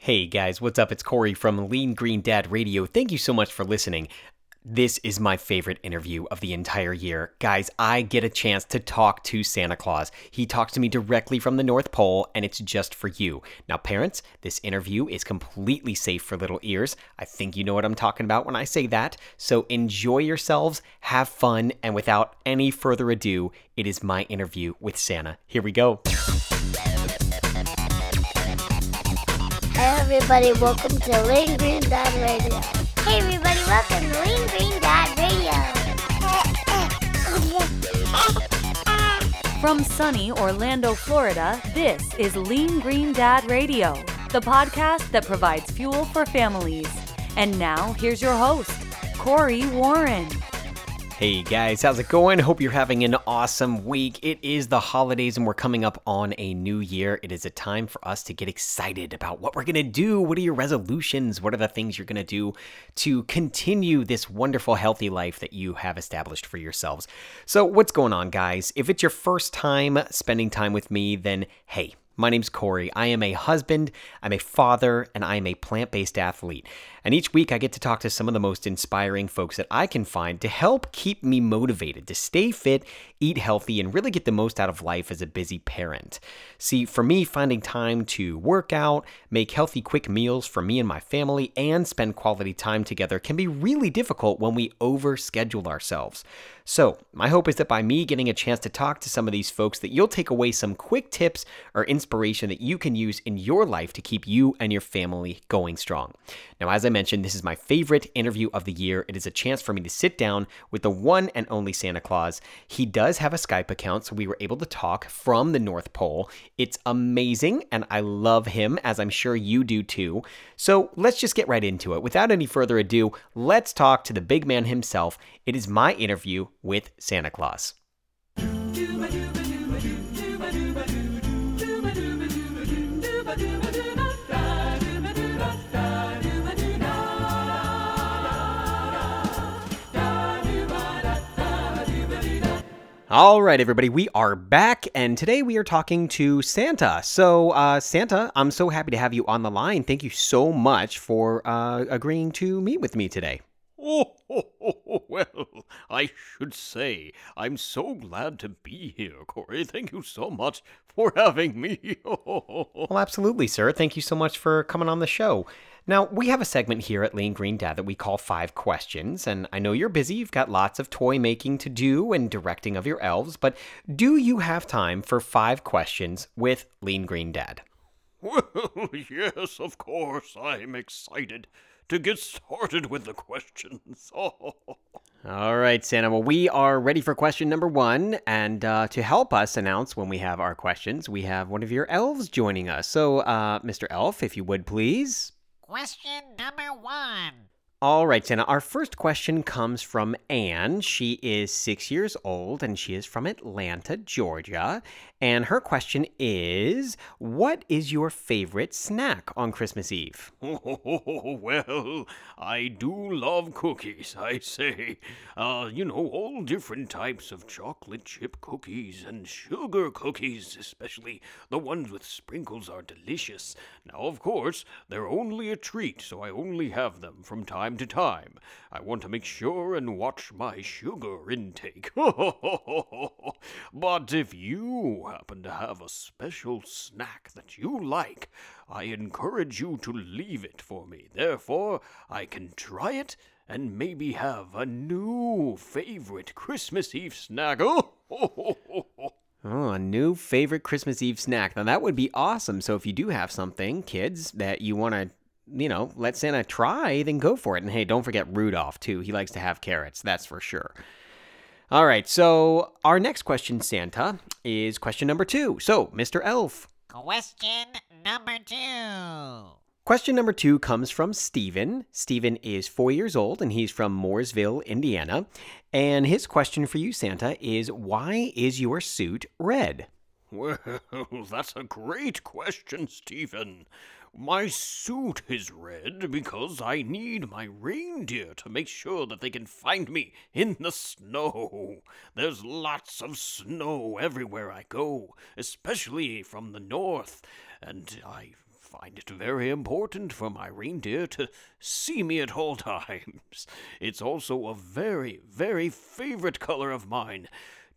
Hey guys, what's up? It's Corey from Lean Green Dad Radio. Thank you so much for listening. This is my favorite interview of the entire year. Guys, I get a chance to talk to Santa Claus. He talks to me directly from the North Pole, and it's just for you. Now, parents, this interview is completely safe for little ears. I think you know what I'm talking about when I say that. So enjoy yourselves, have fun, and without any further ado, it is my interview with Santa. Here we go. Hey everybody, welcome to Lean Green Dad Radio. Hey everybody, welcome to Lean Green Dad Radio. From sunny Orlando, Florida, this is Lean Green Dad Radio, the podcast that provides fuel for families. And now, here's your host, Corey Warren. Hey guys, how's it going? Hope you're having an awesome week. It is the holidays and we're coming up on a new year. It is a time for us to get excited about what we're going to do. What are your resolutions? What are the things you're going to do to continue this wonderful, healthy life that you have established for yourselves? So, what's going on, guys? If it's your first time spending time with me, then hey, my name's Corey. I am a husband, I'm a father, and I am a plant based athlete. And each week I get to talk to some of the most inspiring folks that I can find to help keep me motivated to stay fit, eat healthy, and really get the most out of life as a busy parent. See, for me, finding time to work out, make healthy, quick meals for me and my family, and spend quality time together can be really difficult when we overschedule ourselves. So, my hope is that by me getting a chance to talk to some of these folks that you'll take away some quick tips or inspiration that you can use in your life to keep you and your family going strong. Now, as I mentioned, this is my favorite interview of the year. It is a chance for me to sit down with the one and only Santa Claus. He does have a Skype account, so we were able to talk from the North Pole. It's amazing, and I love him, as I'm sure you do too. So let's just get right into it. Without any further ado, let's talk to the big man himself. It is my interview with Santa Claus. All right, everybody, we are back, and today we are talking to Santa. So, uh, Santa, I'm so happy to have you on the line. Thank you so much for uh, agreeing to meet with me today. Oh, well, I should say, I'm so glad to be here, Corey. Thank you so much for having me. well, absolutely, sir. Thank you so much for coming on the show. Now, we have a segment here at Lean Green Dad that we call Five Questions, and I know you're busy. You've got lots of toy making to do and directing of your elves, but do you have time for five questions with Lean Green Dad? Well, yes, of course. I'm excited to get started with the questions. All right, Santa. Well, we are ready for question number one. And uh, to help us announce when we have our questions, we have one of your elves joining us. So, uh, Mr. Elf, if you would please. Question number one. All right, Santa. Our first question comes from Anne. She is six years old and she is from Atlanta, Georgia. And her question is What is your favorite snack on Christmas Eve? Oh, well, I do love cookies, I say. Uh, you know, all different types of chocolate chip cookies and sugar cookies, especially the ones with sprinkles, are delicious. Now, of course, they're only a treat, so I only have them from time to time. I want to make sure and watch my sugar intake. but if you happen to have a special snack that you like, I encourage you to leave it for me. Therefore, I can try it and maybe have a new favorite Christmas Eve snack. Oh, a new favorite Christmas Eve snack. Now, that would be awesome. So, if you do have something, kids, that you want to you know, let Santa try, then go for it. And hey, don't forget Rudolph, too. He likes to have carrots, that's for sure. All right, so our next question, Santa, is question number two. So, Mr. Elf. Question number two. Question number two comes from Steven. Steven is four years old and he's from Mooresville, Indiana. And his question for you, Santa, is why is your suit red? Well, that's a great question, Stephen. My suit is red because I need my reindeer to make sure that they can find me in the snow. There's lots of snow everywhere I go, especially from the north, and I find it very important for my reindeer to see me at all times. It's also a very, very favorite color of mine.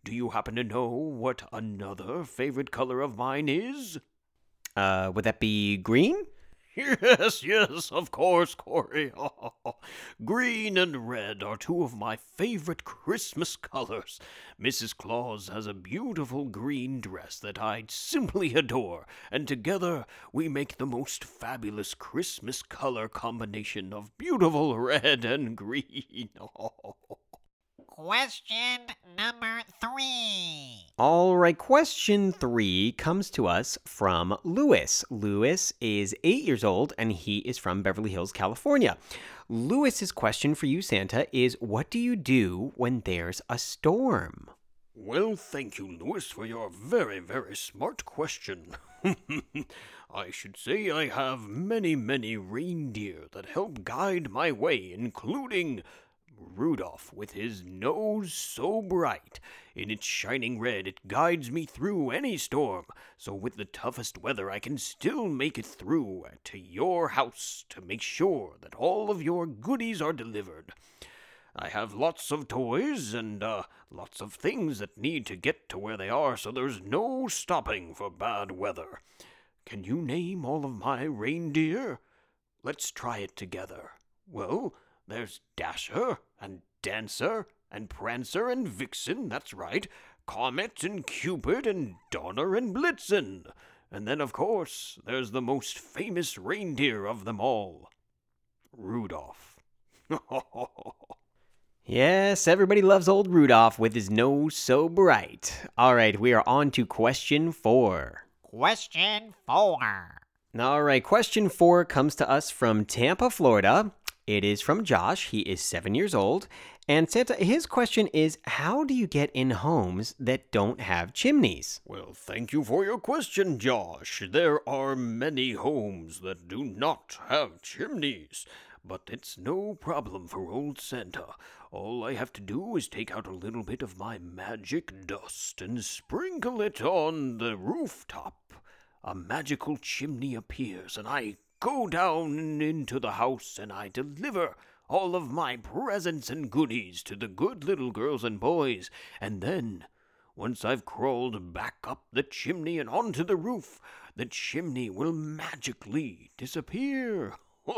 Do you happen to know what another favorite color of mine is? Uh, would that be green? Yes, yes, of course, Corey. Green and red are two of my favorite Christmas colors. Mrs. Claus has a beautiful green dress that I simply adore, and together we make the most fabulous Christmas color combination of beautiful red and green. Question number three. All right, question three comes to us from Lewis. Lewis is eight years old and he is from Beverly Hills, California. Lewis's question for you, Santa, is what do you do when there's a storm? Well, thank you, Lewis, for your very, very smart question. I should say I have many, many reindeer that help guide my way, including Rudolph, with his nose so bright, in its shining red, it guides me through any storm. So, with the toughest weather, I can still make it through to your house to make sure that all of your goodies are delivered. I have lots of toys and uh, lots of things that need to get to where they are, so there's no stopping for bad weather. Can you name all of my reindeer? Let's try it together. Well, there's Dasher and Dancer and Prancer and Vixen, that's right. Comet and Cupid and Donner and Blitzen. And then, of course, there's the most famous reindeer of them all Rudolph. Yes, everybody loves old Rudolph with his nose so bright. All right, we are on to question four. Question four. All right, question four comes to us from Tampa, Florida. It is from Josh. He is seven years old. And Santa, his question is How do you get in homes that don't have chimneys? Well, thank you for your question, Josh. There are many homes that do not have chimneys, but it's no problem for old Santa. All I have to do is take out a little bit of my magic dust and sprinkle it on the rooftop. A magical chimney appears, and I go down into the house and I deliver all of my presents and goodies to the good little girls and boys, and then, once I've crawled back up the chimney and onto the roof, the chimney will magically disappear.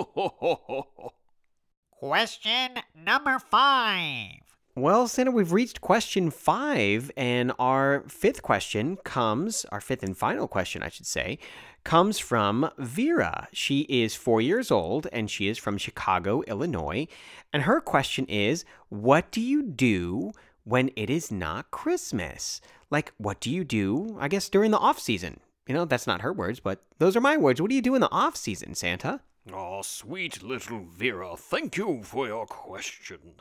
Question number five. Well, Santa, we've reached question five, and our fifth question comes, our fifth and final question, I should say, comes from Vera. She is four years old and she is from Chicago, Illinois. And her question is What do you do when it is not Christmas? Like, what do you do, I guess, during the off season? You know, that's not her words, but those are my words. What do you do in the off season, Santa? Oh, sweet little Vera, thank you for your question.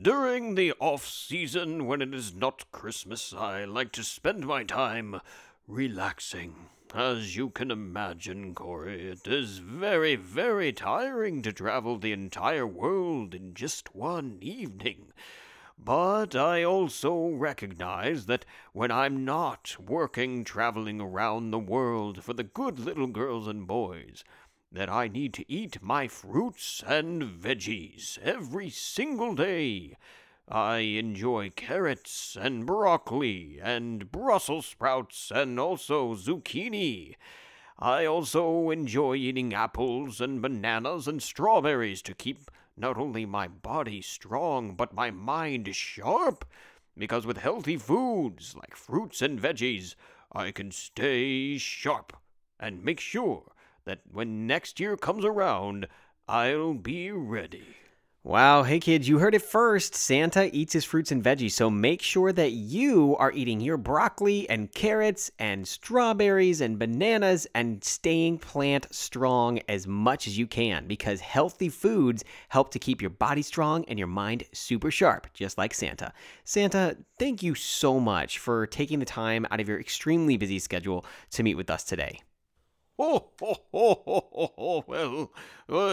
During the off season, when it is not Christmas, I like to spend my time relaxing. As you can imagine, Corey, it is very, very tiring to travel the entire world in just one evening. But I also recognize that when I'm not working traveling around the world for the good little girls and boys, that I need to eat my fruits and veggies every single day. I enjoy carrots and broccoli and Brussels sprouts and also zucchini. I also enjoy eating apples and bananas and strawberries to keep not only my body strong, but my mind sharp. Because with healthy foods like fruits and veggies, I can stay sharp and make sure that when next year comes around, I'll be ready. Wow, hey kids, you heard it first. Santa eats his fruits and veggies, so make sure that you are eating your broccoli and carrots and strawberries and bananas and staying plant strong as much as you can because healthy foods help to keep your body strong and your mind super sharp, just like Santa. Santa, thank you so much for taking the time out of your extremely busy schedule to meet with us today. Oh, oh, oh, oh, well,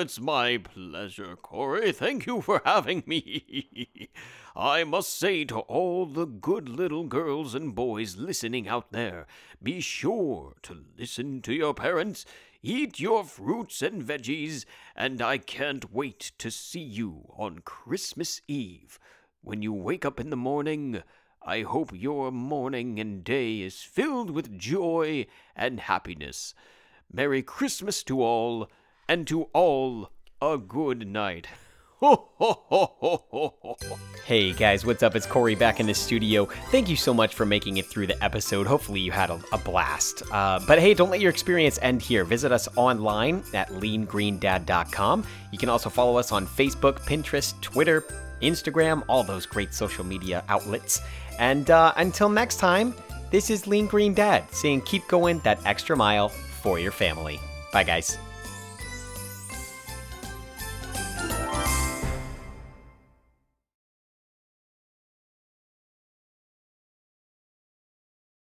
it's my pleasure, Corey. Thank you for having me. I must say to all the good little girls and boys listening out there, be sure to listen to your parents, eat your fruits and veggies, and I can't wait to see you on Christmas Eve. When you wake up in the morning, I hope your morning and day is filled with joy and happiness. Merry Christmas to all, and to all a good night. Hey guys, what's up? It's Corey back in the studio. Thank you so much for making it through the episode. Hopefully, you had a, a blast. Uh, but hey, don't let your experience end here. Visit us online at leangreendad.com. You can also follow us on Facebook, Pinterest, Twitter, Instagram, all those great social media outlets. And uh, until next time, this is Lean Green Dad saying keep going that extra mile for your family. Bye, guys.